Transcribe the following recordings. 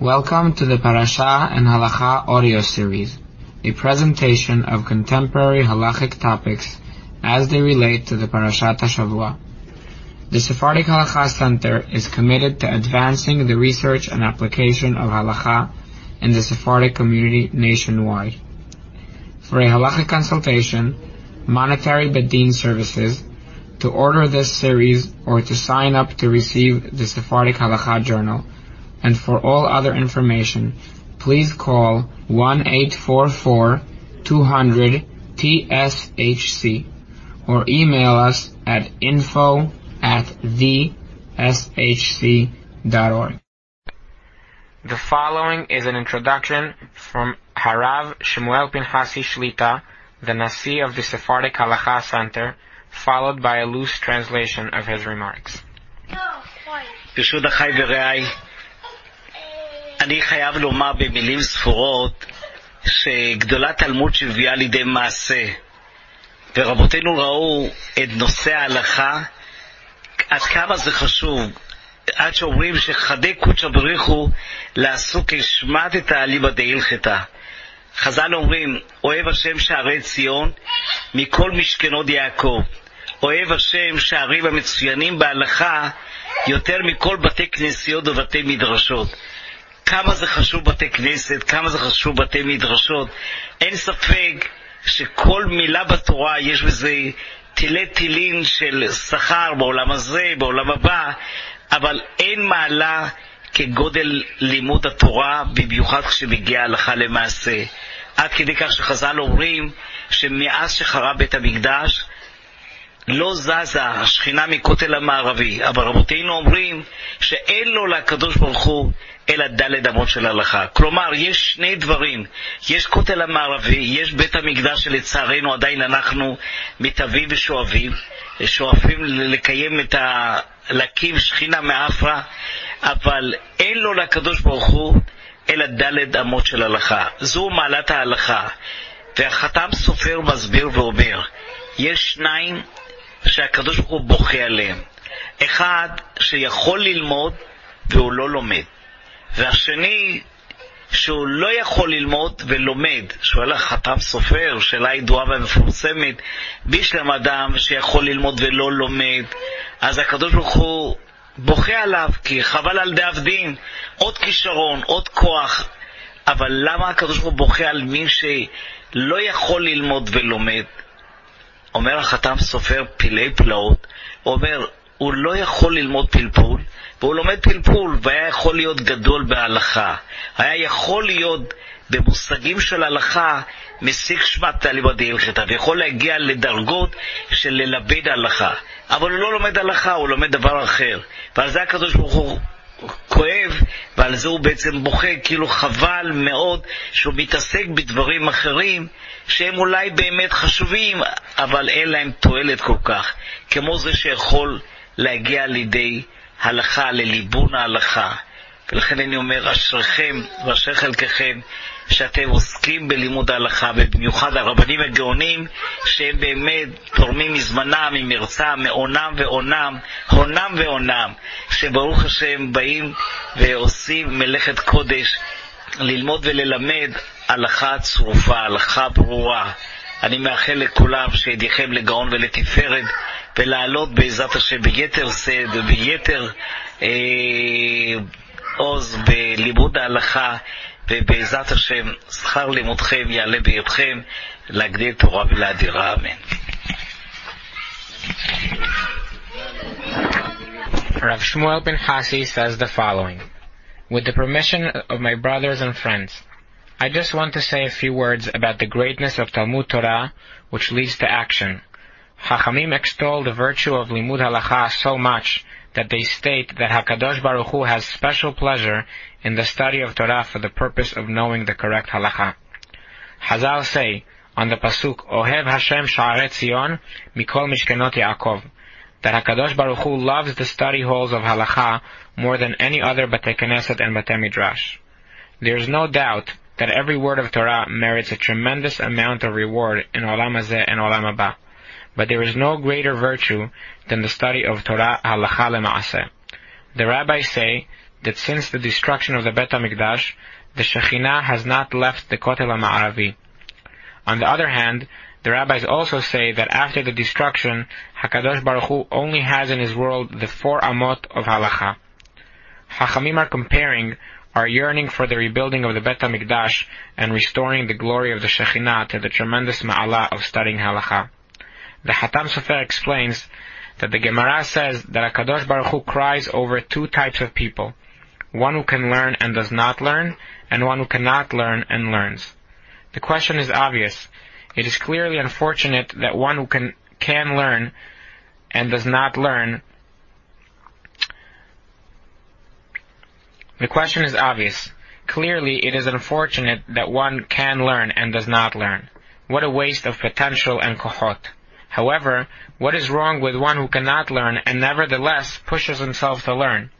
Welcome to the Parasha and Halacha audio series, a presentation of contemporary halachic topics as they relate to the Parashat HaShavua. The Sephardic Halacha Center is committed to advancing the research and application of halacha in the Sephardic community nationwide. For a halachic consultation, monetary bet din services, to order this series, or to sign up to receive the Sephardic Halacha Journal, and for all other information, please call 1-844-200-TSHC or email us at info at theshc.org. The following is an introduction from Harav Shemuel Pinchasi Shlita, the Nasi of the Sephardic Halacha Center, followed by a loose translation of his remarks. אני חייב לומר במילים ספורות שגדולת תלמוד שמביאה לידי מעשה, ורבותינו ראו את נושא ההלכה, עד כמה זה חשוב, עד שאומרים שחדי קודשא בריחו לעשו כשמטתא אליבא דהלכתא. חז"ל אומרים, אוהב השם שערי ציון מכל משכנות יעקב. אוהב השם שערים המצוינים בהלכה יותר מכל בתי כנסיות ובתי מדרשות. כמה זה חשוב בתי כנסת, כמה זה חשוב בתי מדרשות. אין ספק שכל מילה בתורה יש בזה תילי תילין של שכר בעולם הזה, בעולם הבא, אבל אין מעלה כגודל לימוד התורה, במיוחד כשמגיעה הלכה למעשה. עד כדי כך שחז"ל אומרים שמאז שחרב בית המקדש לא זזה השכינה מכותל המערבי, אבל רבותינו אומרים שאין לו לקדוש ברוך הוא אלא דלת אמות של הלכה. כלומר, יש שני דברים, יש כותל המערבי, יש בית המקדש שלצערנו עדיין אנחנו מתאבים ושואבים, שואפים לקיים את ה... להקים שכינה מאפרה, אבל אין לו לקדוש ברוך הוא אלא דלת אמות של הלכה. זו מעלת ההלכה. והחתם סופר מסביר ואומר, יש שניים שהקדוש ברוך הוא בוכה עליהם. אחד שיכול ללמוד והוא לא לומד. והשני שהוא לא יכול ללמוד ולומד. שואל החתם סופר, שאלה ידועה ומפורסמת, בישלם אדם שיכול ללמוד ולא לומד, אז הקדוש ברוך הוא בוכה עליו, כי חבל על דאבדין, עוד כישרון, עוד כוח. אבל למה הקדוש ברוך הוא בוכה על מי שלא יכול ללמוד ולומד? אומר החתם סופר פילי פלאות, הוא אומר, הוא לא יכול ללמוד פלפול, והוא לומד פלפול, והיה יכול להיות גדול בהלכה. היה יכול להיות במושגים של הלכה מסיק שמת אליבא דהלכתא, ויכול להגיע לדרגות של ללמד הלכה. אבל הוא לא לומד הלכה, הוא לומד דבר אחר. ועל זה הקדוש ברוך הוא כואב, ועל זה הוא בעצם בוכה, כאילו חבל מאוד שהוא מתעסק בדברים אחרים שהם אולי באמת חשובים, אבל אין להם תועלת כל כך, כמו זה שיכול להגיע לידי הלכה, לליבון ההלכה. ולכן אני אומר, אשריכם ואשר חלקכם שאתם עוסקים בלימוד ההלכה, ובמיוחד הרבנים הגאונים, שהם באמת תורמים מזמנם, ממרצם, מעונם ועונם, הונם ועונם, שברוך השם באים ועושים מלאכת קודש, ללמוד וללמד הלכה צרופה, הלכה ברורה. אני מאחל לכולם שידיכם לגאון ולתפארת, ולעלות בעזרת השם ביתר שאת וביתר אה, עוז בלימוד ההלכה, ובעזרת השם, שכר לימודכם יעלה בידכם להגדיל תורה אמן. Rav Shmuel Pinchasi says the following. With the permission of my brothers and friends, I just want to say a few words about the greatness of Talmud Torah, which leads to action. Hachamim extol the virtue of Limud Halacha so much that they state that Hakadosh Baruch Hu has special pleasure in the study of Torah for the purpose of knowing the correct halacha. Hazal say on the pasuk Ohev Hashem Sha'aret Zion Mikol Mishkenot Yaakov that Hakadosh Baruch Hu loves the study halls of halacha more than any other Bate Knesset and Bate Midrash. There is no doubt that every word of Torah merits a tremendous amount of reward in Olam Hazeh and Olam Haba. But there is no greater virtue than the study of Torah halacha lema'aseh. The rabbis say that since the destruction of the Bet HaMikdash, the Shekhinah has not left the Kotel HaMa'aravi. On the other hand, the rabbis also say that after the destruction, Hakadosh Baruch Hu only has in his world the four amot of halacha. Hachamim are comparing our yearning for the rebuilding of the Bet HaMikdash and restoring the glory of the Shekhinah to the tremendous ma'ala of studying halacha. The Hatam Sofer explains that the Gemara says that Hakadosh Baruch Hu cries over two types of people, one who can learn and does not learn, and one who cannot learn and learns. The question is obvious. It is clearly unfortunate that one who can, can learn and does not learn The question is obvious. Clearly, it is unfortunate that one can learn and does not learn. What a waste of potential and kohot. However, what is wrong with one who cannot learn and nevertheless pushes himself to learn?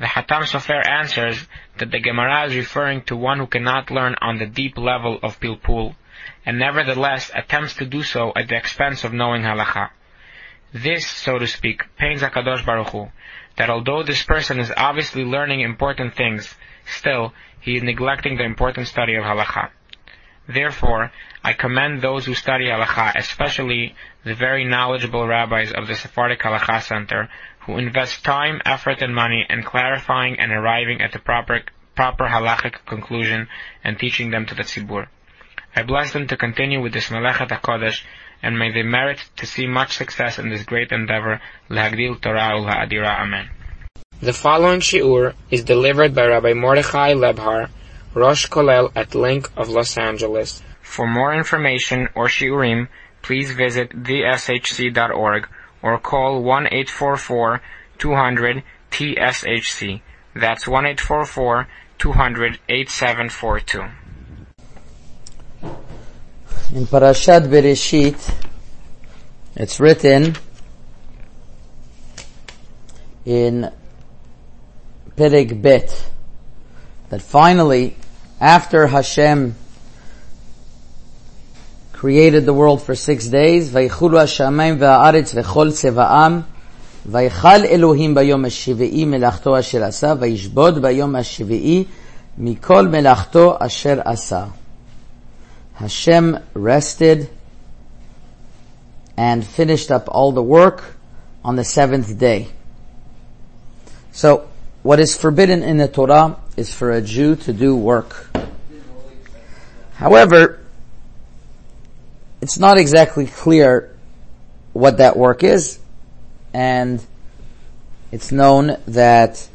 The Hatam Sofer answers that the Gemara is referring to one who cannot learn on the deep level of Pilpul, and nevertheless attempts to do so at the expense of knowing halacha. This, so to speak, pains HaKadosh Baruch Hu, that although this person is obviously learning important things, still, he is neglecting the important study of halacha. Therefore, I commend those who study halacha, especially the very knowledgeable rabbis of the Sephardic Halacha Center, who invest time, effort, and money in clarifying and arriving at the proper, proper halachic conclusion and teaching them to the tzibur. I bless them to continue with this Melechet HaKodesh and may they merit to see much success in this great endeavor, Lehagdil Torah ul. Amen. The following shiur is delivered by Rabbi Mordechai Lebhar, Rosh Kollel at Link of Los Angeles. For more information or shiurim, please visit theshc.org or call 1-844-200-TSHC. That's 1-844-200-8742. In Parashat Bereshit, it's written in Perek Bet that finally, after Hashem created the world for six days, ויחולו השמיים והארץ וכל צבאם, ויכל אלוהים ביום השביעי מלאכתו אשר עשה, וישבות ביום השביעי מכל מלאכתו אשר עשה. Hashem rested and finished up all the work on the seventh day. So, what is forbidden in the Torah is for a Jew to do work. However, it's not exactly clear what that work is, and it's known that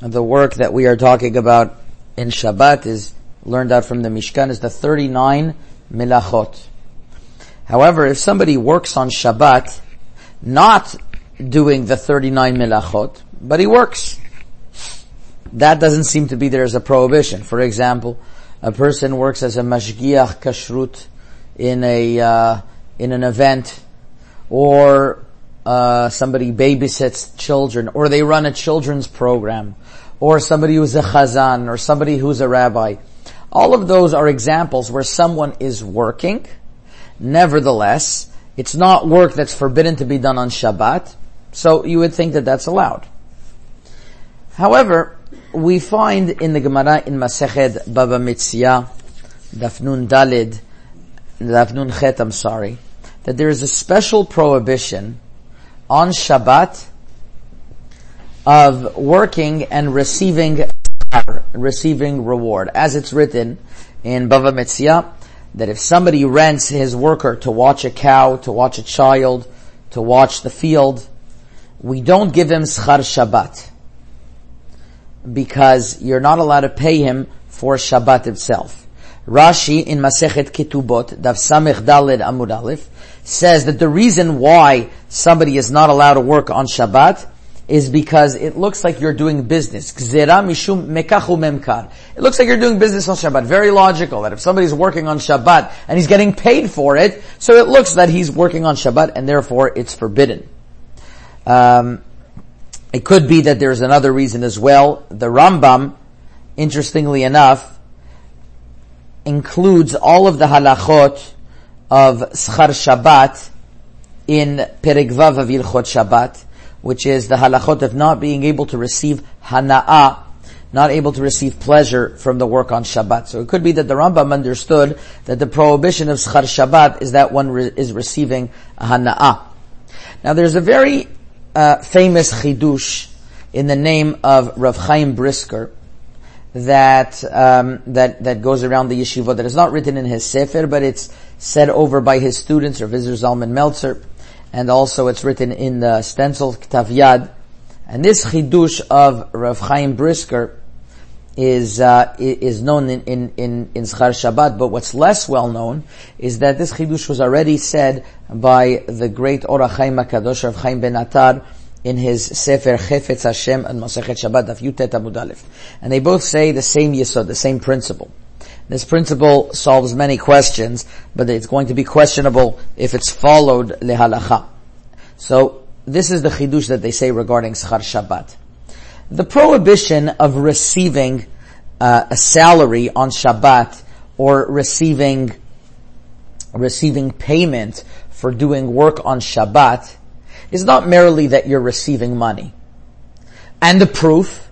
the work that we are talking about in Shabbat is learned out from the Mishkan is the 39 milachot. However, if somebody works on Shabbat, not doing the 39 milachot, but he works, that doesn't seem to be there as a prohibition. For example, a person works as a mashgiach kashrut in a uh, in an event, or uh, somebody babysits children, or they run a children's program, or somebody who's a chazan, or somebody who's a rabbi. All of those are examples where someone is working. Nevertheless, it's not work that's forbidden to be done on Shabbat, so you would think that that's allowed. However, we find in the Gemara in Masechet Baba Metzia, Dafnun Dalid, Dafnun Chet, I'm sorry, that there is a special prohibition on Shabbat of working and receiving receiving reward. As it's written in Bava Metzia, that if somebody rents his worker to watch a cow, to watch a child, to watch the field, we don't give him schar Shabbat. Because you're not allowed to pay him for Shabbat itself. Rashi in Masechet Ketubot, Dav Samech Daled Amud Aleph, says that the reason why somebody is not allowed to work on Shabbat is because it looks like you're doing business. mishum memkar. It looks like you're doing business on Shabbat. Very logical that if somebody's working on Shabbat and he's getting paid for it, so it looks that he's working on Shabbat and therefore it's forbidden. Um, it could be that there's another reason as well. The Rambam, interestingly enough, includes all of the halachot of Schar Shabbat in Perek of Ilchot Shabbat which is the halachot of not being able to receive hana'ah not able to receive pleasure from the work on Shabbat. So it could be that the Rambam understood that the prohibition of Schar Shabbat is that one re- is receiving Hana'ah. Now there's a very uh, famous chidush in the name of Rav Chaim Brisker that um, that that goes around the yeshiva that is not written in his sefer, but it's said over by his students or visitors Zalman Meltzer, and also it's written in the stencil Ktav Yad. And this chidush of Rav Chaim Brisker is uh, is known in in in, in Schar Shabbat, but what's less well known is that this chidush was already said by the great Or HaChaim Hakadosh of Chaim Ben Atar in his Sefer Chefetz Hashem and Masechet Shabbat Daf Yutet Amud Aleph, and they both say the same yisod, the same principle. This principle solves many questions, but it's going to be questionable if it's followed lehalacha. So this is the chidush that they say regarding Schar Shabbat. The prohibition of receiving uh, a salary on Shabbat or receiving receiving payment for doing work on Shabbat is not merely that you're receiving money. And the proof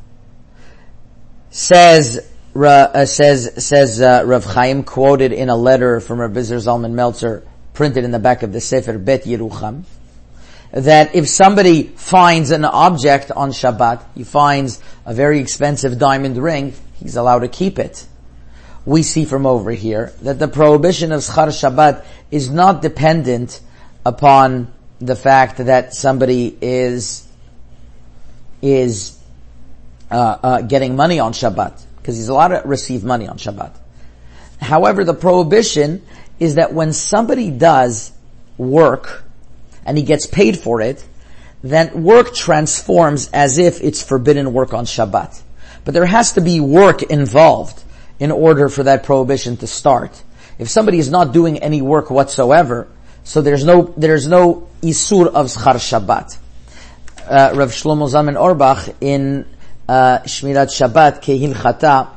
says uh, says says uh, Rav Chaim quoted in a letter from Rav Zalman Meltzer printed in the back of the Sefer Bet Yerucham that if somebody finds an object on Shabbat, he finds a very expensive diamond ring, he's allowed to keep it. We see from over here that the prohibition of Schar Shabbat is not dependent upon the fact that somebody is is uh, uh, getting money on Shabbat because he's allowed to receive money on Shabbat. However, the prohibition is that when somebody does work and he gets paid for it, then work transforms as if it's forbidden work on Shabbat. But there has to be work involved in order for that prohibition to start. If somebody is not doing any work whatsoever, so there's no, there's no isur of schar Shabbat. Uh, Rav Shlomo Zalman Auerbach in uh, Shmirat Shabbat Kehilchata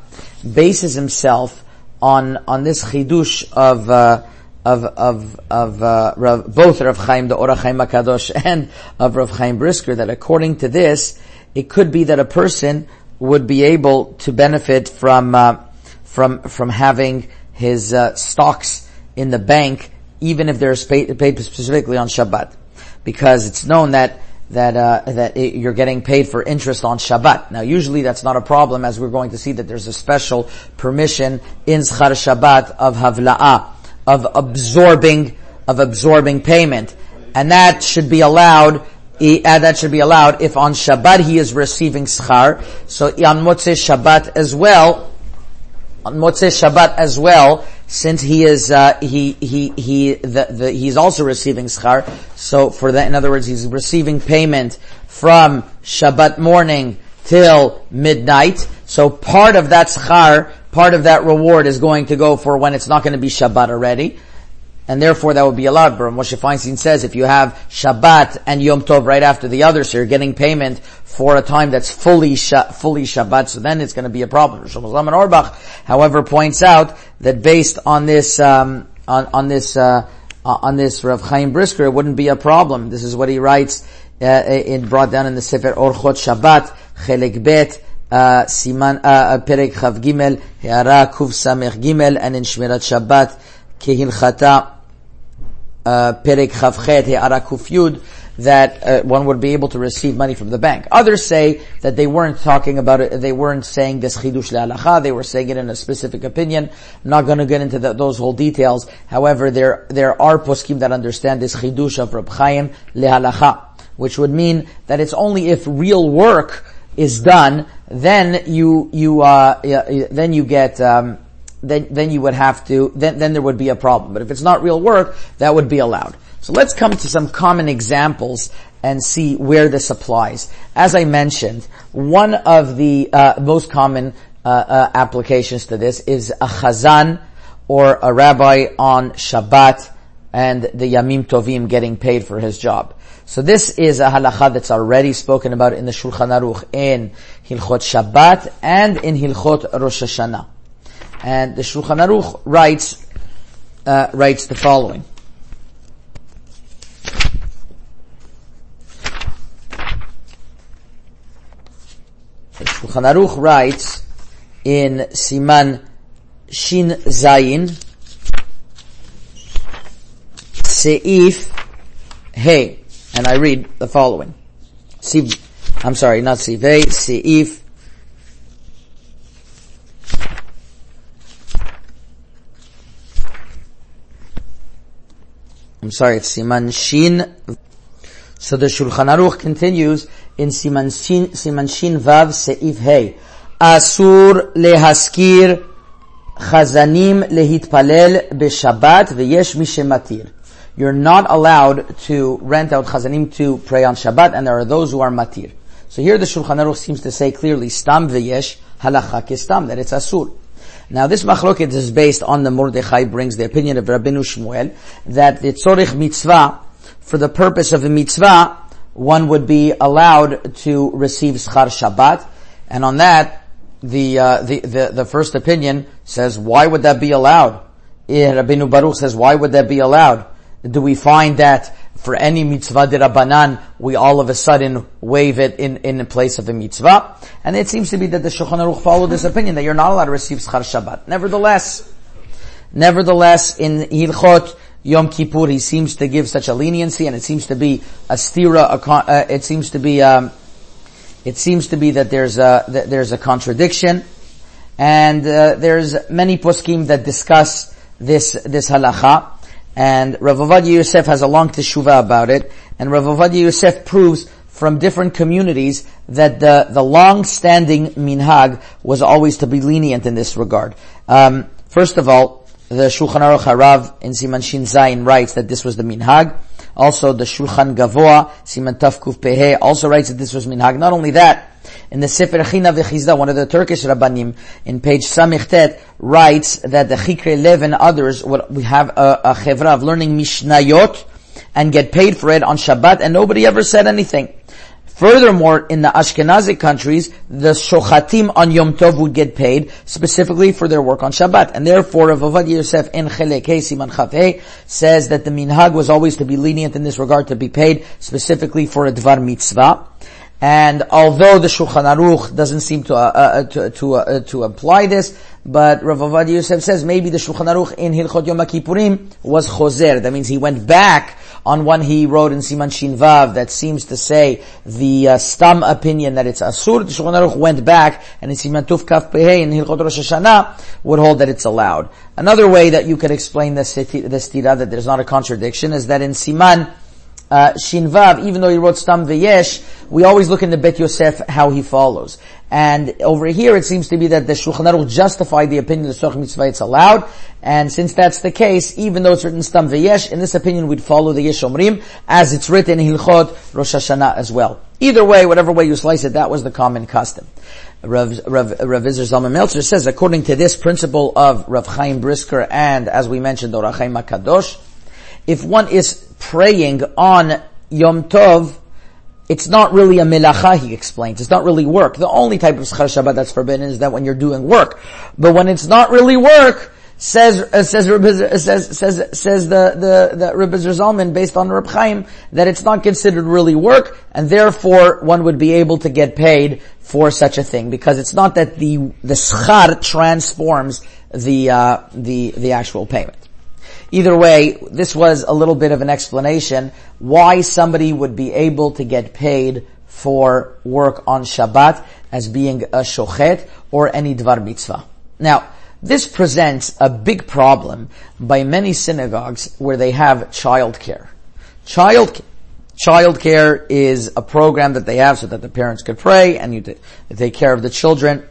bases himself on on this chidush of uh, of of of uh, Rav, both Rav Chaim the Or HaChaim Hakadosh and of Rav Chaim Brisker that according to this it could be that a person would be able to benefit from uh, from from having his uh, stocks in the bank even if they're paid, paid specifically on Shabbat, because it's known that that uh, that it, you're getting paid for interest on Shabbat. Now, usually that's not a problem, as we're going to see that there's a special permission in Schar Shabbat of havla'ah, of absorbing of absorbing payment, and that should be allowed. Uh, that should be allowed if on Shabbat he is receiving schar. So on Motzei Shabbat as well, on Motzei Shabbat as well, since he is uh, he he he the, the, he's also receiving schar. So for that, in other words, he's receiving payment from Shabbat morning till midnight. So part of that schar, part of that reward is going to go for when it's not going to be Shabbat already and therefore that would be allowed. But Moshe Feinstein says if you have Shabbat and Yom Tov right after the other, so you're getting payment for a time that's fully fully Shabbat, so then it's going to be a problem. Shlomo Auerbach, however, points out that based on this um, on, on this uh, on this Rav Chaim Brisker, it wouldn't be a problem. This is what he writes uh, in brought down in the Sefer Orchot Shabbat Chelek Bet. Siman Perek Chav Gimel Hara Kuv Samech Gimel and in Shmirat Shabbat Kehilchata Perek Chavchet Arakuf Yud that uh, one would be able to receive money from the bank. Others say that they weren't talking about it, they weren't saying this chidush le'alacha, they were saying it in a specific opinion. I'm not going to get into the, those whole details. However, there, there are poskim that understand this chidush of Reb Chaim le'alacha, which would mean that it's only if real work is done, then you, you, uh, then you get, um, then, then you would have to, then, then there would be a problem. But if it's not real work, that would be allowed. So let's come to some common examples and see where this applies. As I mentioned, one of the uh, most common uh, uh, applications to this is a chazan or a rabbi on Shabbat and the Yamim Tovim getting paid for his job. So this is a halacha that's already spoken about in the Shulchan Aruch in Hilchot Shabbat and in Hilchot Rosh Hashanah. And the Shulchan Aruch writes, uh, writes the following. Shulchan Aruch writes in Siman Shin Zayin, Seif Hey, and I read the following. Siv, I'm sorry, not Siv Hey, Seif I'm sorry, it's Siman Shin. So the Shulchan Aruch continues in Siman Shin, Siman Shin Vav Seif Hey. Asur lehaskir chazanim lehitpalel b'Shabbat v'yesh mishematir. You're not allowed to rent out chazanim to pray on Shabbat, and there are those who are matir. So here the Shulchan Aruch seems to say clearly, stam v'yesh halacha kistam, that it's asur. Now this machloket is based on the Mordechai brings the opinion of Rabbeinu Shmuel that the tzorich mitzvah, for the purpose of a mitzvah, one would be allowed to receive schar Shabbat, and on that, the, uh, the, the, the, first opinion says, why would that be allowed? Rabbeinu Baruch says, why would that be allowed? Do we find that for any mitzvah dirabanan, we all of a sudden waive it in, in the place of a mitzvah. And it seems to be that the Shulchan Aruch followed this opinion that you're not allowed to receive schar Shabbat. Nevertheless, nevertheless, in Hilchot Yom Kippur, he seems to give such a leniency, and it seems to be a stira. A, uh, it seems to be, um, it seems to be that there's a that there's a contradiction, and uh, there's many poskim that discuss this this halacha. And Rav Ovadia Yosef has a long teshuva about it, and Rav Ovadia Yosef proves from different communities that the, the long-standing minhag was always to be lenient in this regard. Um, first of all, the Shulchan Aruch Harav in Siman Shin Zayin writes that this was the minhag. Also, the Shulchan Gavoa, Siman Tafkuf Pehe, also writes that this was minhag. Not only that, in the Sefer China V'Chizda, one of the Turkish Rabbanim, in page Samichtet, writes that the Chikre Lev and others would we have a, a chevra of learning Mishnayot and get paid for it on Shabbat, and nobody ever said anything. Furthermore, in the Ashkenazi countries, the shochatim on Yom Tov would get paid specifically for their work on Shabbat. And therefore, Rav Ovadia Yosef in Chelek Siman Chafei says that the minhag was always to be lenient in this regard to be paid specifically for a Dvar Mitzvah. And although the Shulchan Aruch doesn't seem to uh, uh, to to, uh, to, apply this, but Rav Ovadia Yosef says maybe the Shulchan Aruch in Hilchot Yom Kippurim was choser. That means he went back on one he wrote in Siman Shin Vav that seems to say the uh, stam opinion that it's asur. The Shulchan Aruch went back and in Siman Tuf Kaf Pehei in Hilchot Rosh Hashanah would hold that it's allowed. Another way that you could explain the stira that there's not a contradiction is that in Siman uh, Shinvav, even though he wrote Stam V'yesh, we always look in the Bet Yosef how he follows. And over here it seems to be that the Shulchan Aruch justified the opinion that Soch Mitzvah it's allowed, and since that's the case, even though it's written Stam V'yesh, in this opinion we'd follow the Yesh Omrim, as it's written in Hilchot Rosh Hashanah as well. Either way, whatever way you slice it, that was the common custom. Rav, Rav, Rav Isser Zalman Meltzer says, according to this principle of Rav Chaim Brisker and, as we mentioned, Or HaChaim HaKadosh, if one is praying on Yom Tov, it's not really a melacha, he explains. It's not really work. The only type of schar Shabbat that's forbidden is that when you're doing work. But when it's not really work, says uh, says uh, says says says the the the Rebbe Zalman based on Reb Chaim that it's not considered really work, and therefore one would be able to get paid for such a thing because it's not that the the schar transforms the uh, the the actual payment. Either way, this was a little bit of an explanation why somebody would be able to get paid for work on Shabbat as being a shochet or any dvar mitzvah. Now, this presents a big problem by many synagogues where they have childcare. Child childcare is a program that they have so that the parents could pray and you take care of the children.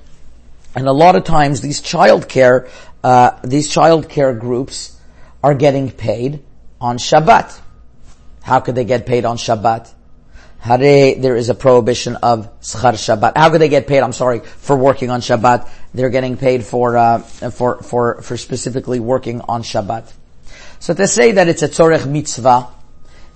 And a lot of times these childcare uh, these childcare groups are getting paid on Shabbat. How could they get paid on Shabbat? Hare, there is a prohibition of schar Shabbat. How could they get paid? I'm sorry for working on Shabbat. They're getting paid for uh, for for for specifically working on Shabbat. So to say that it's a tzorech mitzvah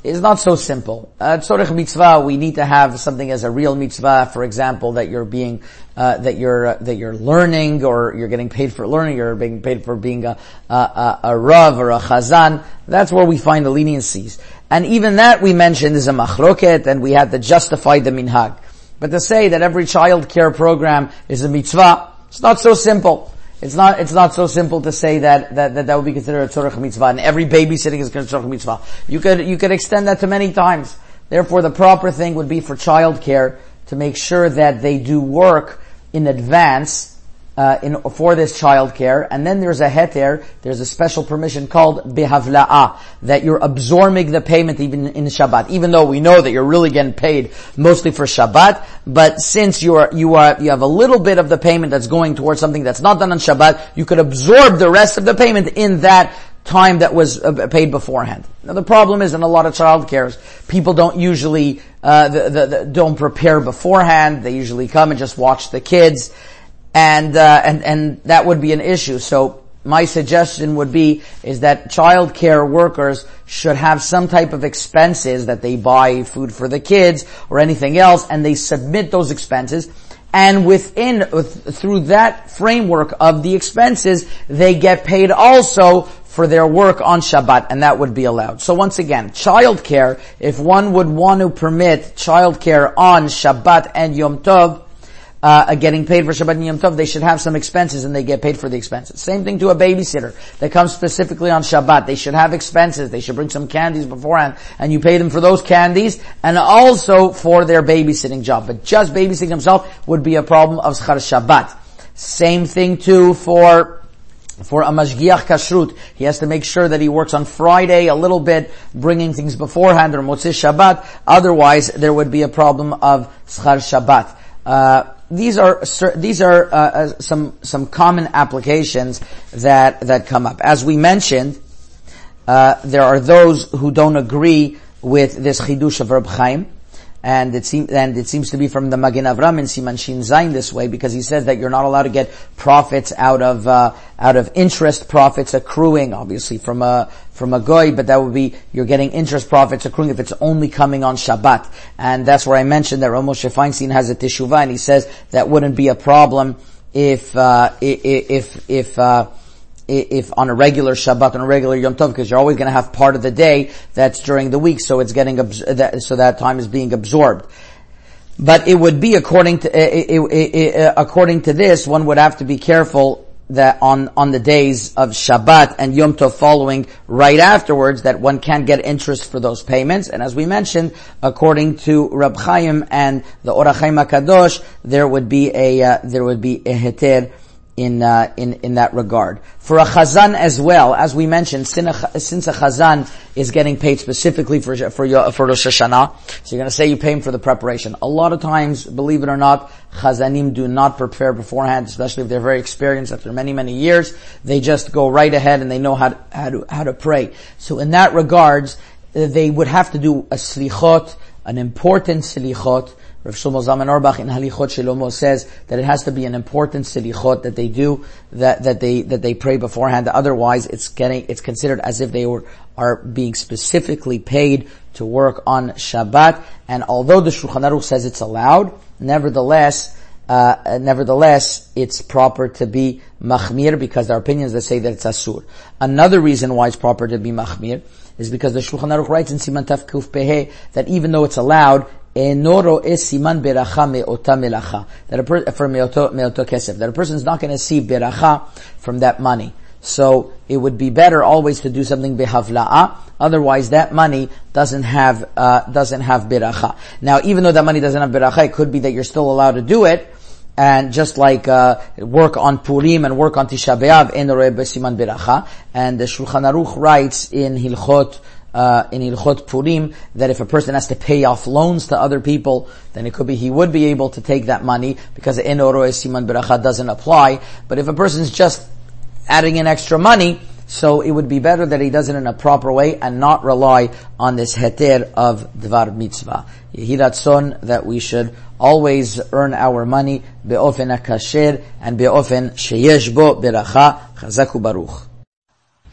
is not so simple. Uh, tzorech mitzvah, we need to have something as a real mitzvah. For example, that you're being, uh, that you're uh, that you're learning, or you're getting paid for learning, you're being paid for being a a, a, a rav or a chazan. That's where we find the leniencies. And even that we mentioned is a machroket, and we had to justify the minhag. But to say that every child care program is a mitzvah, it's not so simple. It's not, it's not so simple to say that, that, that, that would be considered a tzorach mitzvah, and every babysitting is considered a mitzvah. You could, you could extend that to many times. Therefore, the proper thing would be for child care to make sure that they do work in advance uh, in, for this child care, and then there's a heter, there's a special permission called behavla'a, that you're absorbing the payment even in Shabbat, even though we know that you're really getting paid mostly for Shabbat, but since you are, you are, you have a little bit of the payment that's going towards something that's not done on Shabbat, you could absorb the rest of the payment in that time that was uh, paid beforehand. Now the problem is in a lot of child cares, people don't usually, uh, the, the, the, don't prepare beforehand, they usually come and just watch the kids, and uh, and and that would be an issue. So my suggestion would be is that child care workers should have some type of expenses that they buy food for the kids or anything else, and they submit those expenses. And within, through that framework of the expenses, they get paid also for their work on Shabbat, and that would be allowed. So once again, childcare, if one would want to permit childcare on Shabbat and Yom Tov, uh, getting paid for Shabbat and Yom Tov, they should have some expenses and they get paid for the expenses. Same thing to a babysitter that comes specifically on Shabbat. They should have expenses. They should bring some candies beforehand and you pay them for those candies and also for their babysitting job. But just babysitting himself would be a problem of Schar Shabbat. Same thing too for for a mashgiach kashrut, he has to make sure that he works on Friday a little bit, bringing things beforehand or motzei Shabbat. Otherwise, there would be a problem of schar Shabbat. Uh, these are these are uh, uh, some some common applications that that come up. As we mentioned, uh, there are those who don't agree with this chidush of Reb Chaim and it seems and it seems to be from the Magen Avram in Siman Shin Zayin this way because he says that you're not allowed to get profits out of uh, out of interest profits accruing, obviously from a from a goy, but that would be you're getting interest profits accruing if it's only coming on Shabbat, and that's where I mentioned that Moshe Feinstein has a teshuvah, and he says that wouldn't be a problem if uh, if if uh, if on a regular Shabbat, on a regular Yom Tov, because you're always going to have part of the day that's during the week, so it's getting, so that time is being absorbed. But it would be according to, it, according to this, one would have to be careful that on, on the days of Shabbat and Yom Tov following right afterwards that one can't get interest for those payments. And as we mentioned, according to Rab Chaim and the Or HaChaim HaKadosh, there would be a, uh, there would be a heter in, uh, in, in that regard. For a chazan as well, as we mentioned, since a chazan is getting paid specifically for, for, for Rosh Hashanah, so you're gonna say you pay him for the preparation. A lot of times, believe it or not, chazanim do not prepare beforehand, especially if they're very experienced after many, many years. They just go right ahead and they know how to, how to, how to pray. So in that regards, they would have to do a slichot, an important slichot, Rav Shlomo Zalman Auerbach in Halichot Shlomo says that it has to be an important silichot that they do, that, that they, that they pray beforehand. Otherwise, it's getting, it's considered as if they were, are being specifically paid to work on Shabbat. And although the Shulchan Aruch says it's allowed, nevertheless, uh, nevertheless, it's proper to be machmir because there are opinions that say that it's asur. Another reason why it's proper to be machmir is because the Shulchan Aruch writes in Siman Taf Kuf Pehe that even though it's allowed, enoro es siman beracha me'ota melacha. That a per, for me'oto, me'oto kesef. That a person is not going to see beracha from that money. So it would be better always to do something behavla'a. Otherwise, that money doesn't have uh, doesn't have beracha. Now, even though that money doesn't have beracha, it could be that you're still allowed to do it. And just like uh, work on Purim and work on Tisha B'av, en besiman beracha. And the Shulchan Aruch writes in Hilchot uh, in Ilchot Purim that if a person has to pay off loans to other people, then it could be he would be able to take that money because En Oro Siman Beracha doesn't apply. But if a person's just adding in extra money, so it would be better that he does it in a proper way and not rely on this heter of Dvar Mitzvah. Yehiratzon that we should always earn our money be'ofen kasher and be'ofen sheyesh bo beracha chazaku baruch.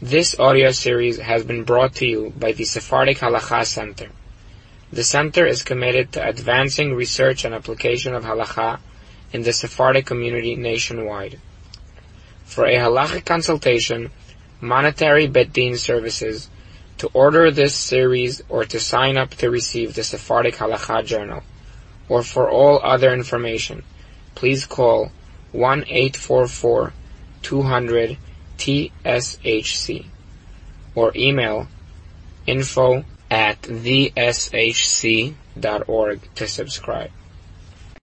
This audio series has been brought to you by the Sephardic Halacha Center. The center is committed to advancing research and application of halacha in the Sephardic community nationwide. For a halachic consultation, monetary bet din services, to order this series or to sign up to receive the Sephardic Halacha Journal, or for all other information, please call 1-844-200-TSHC or email info at theshc.org to subscribe.